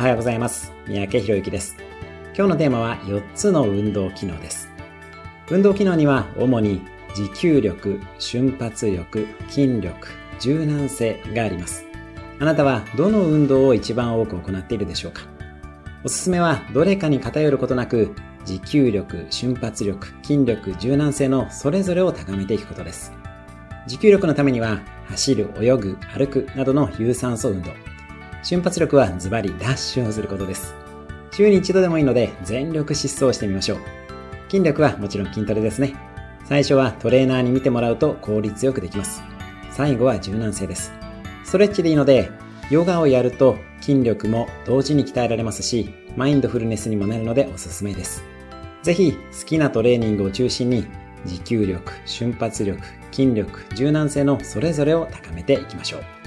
おはようございます。三宅博之です。今日のテーマは4つの運動機能です。運動機能には主に持久力、瞬発力、筋力、柔軟性があります。あなたはどの運動を一番多く行っているでしょうか？おすすめはどれかに偏ることなく持久力、瞬発力、筋力、柔軟性のそれぞれを高めていくことです。持久力のためには走る、泳ぐ、歩くなどの有酸素運動。瞬発力はズバリダッシュをすることです。週に一度でもいいので全力疾走してみましょう。筋力はもちろん筋トレですね。最初はトレーナーに見てもらうと効率よくできます。最後は柔軟性です。ストレッチでいいので、ヨガをやると筋力も同時に鍛えられますし、マインドフルネスにもなるのでおすすめです。ぜひ好きなトレーニングを中心に持久力、瞬発力、筋力、柔軟性のそれぞれを高めていきましょう。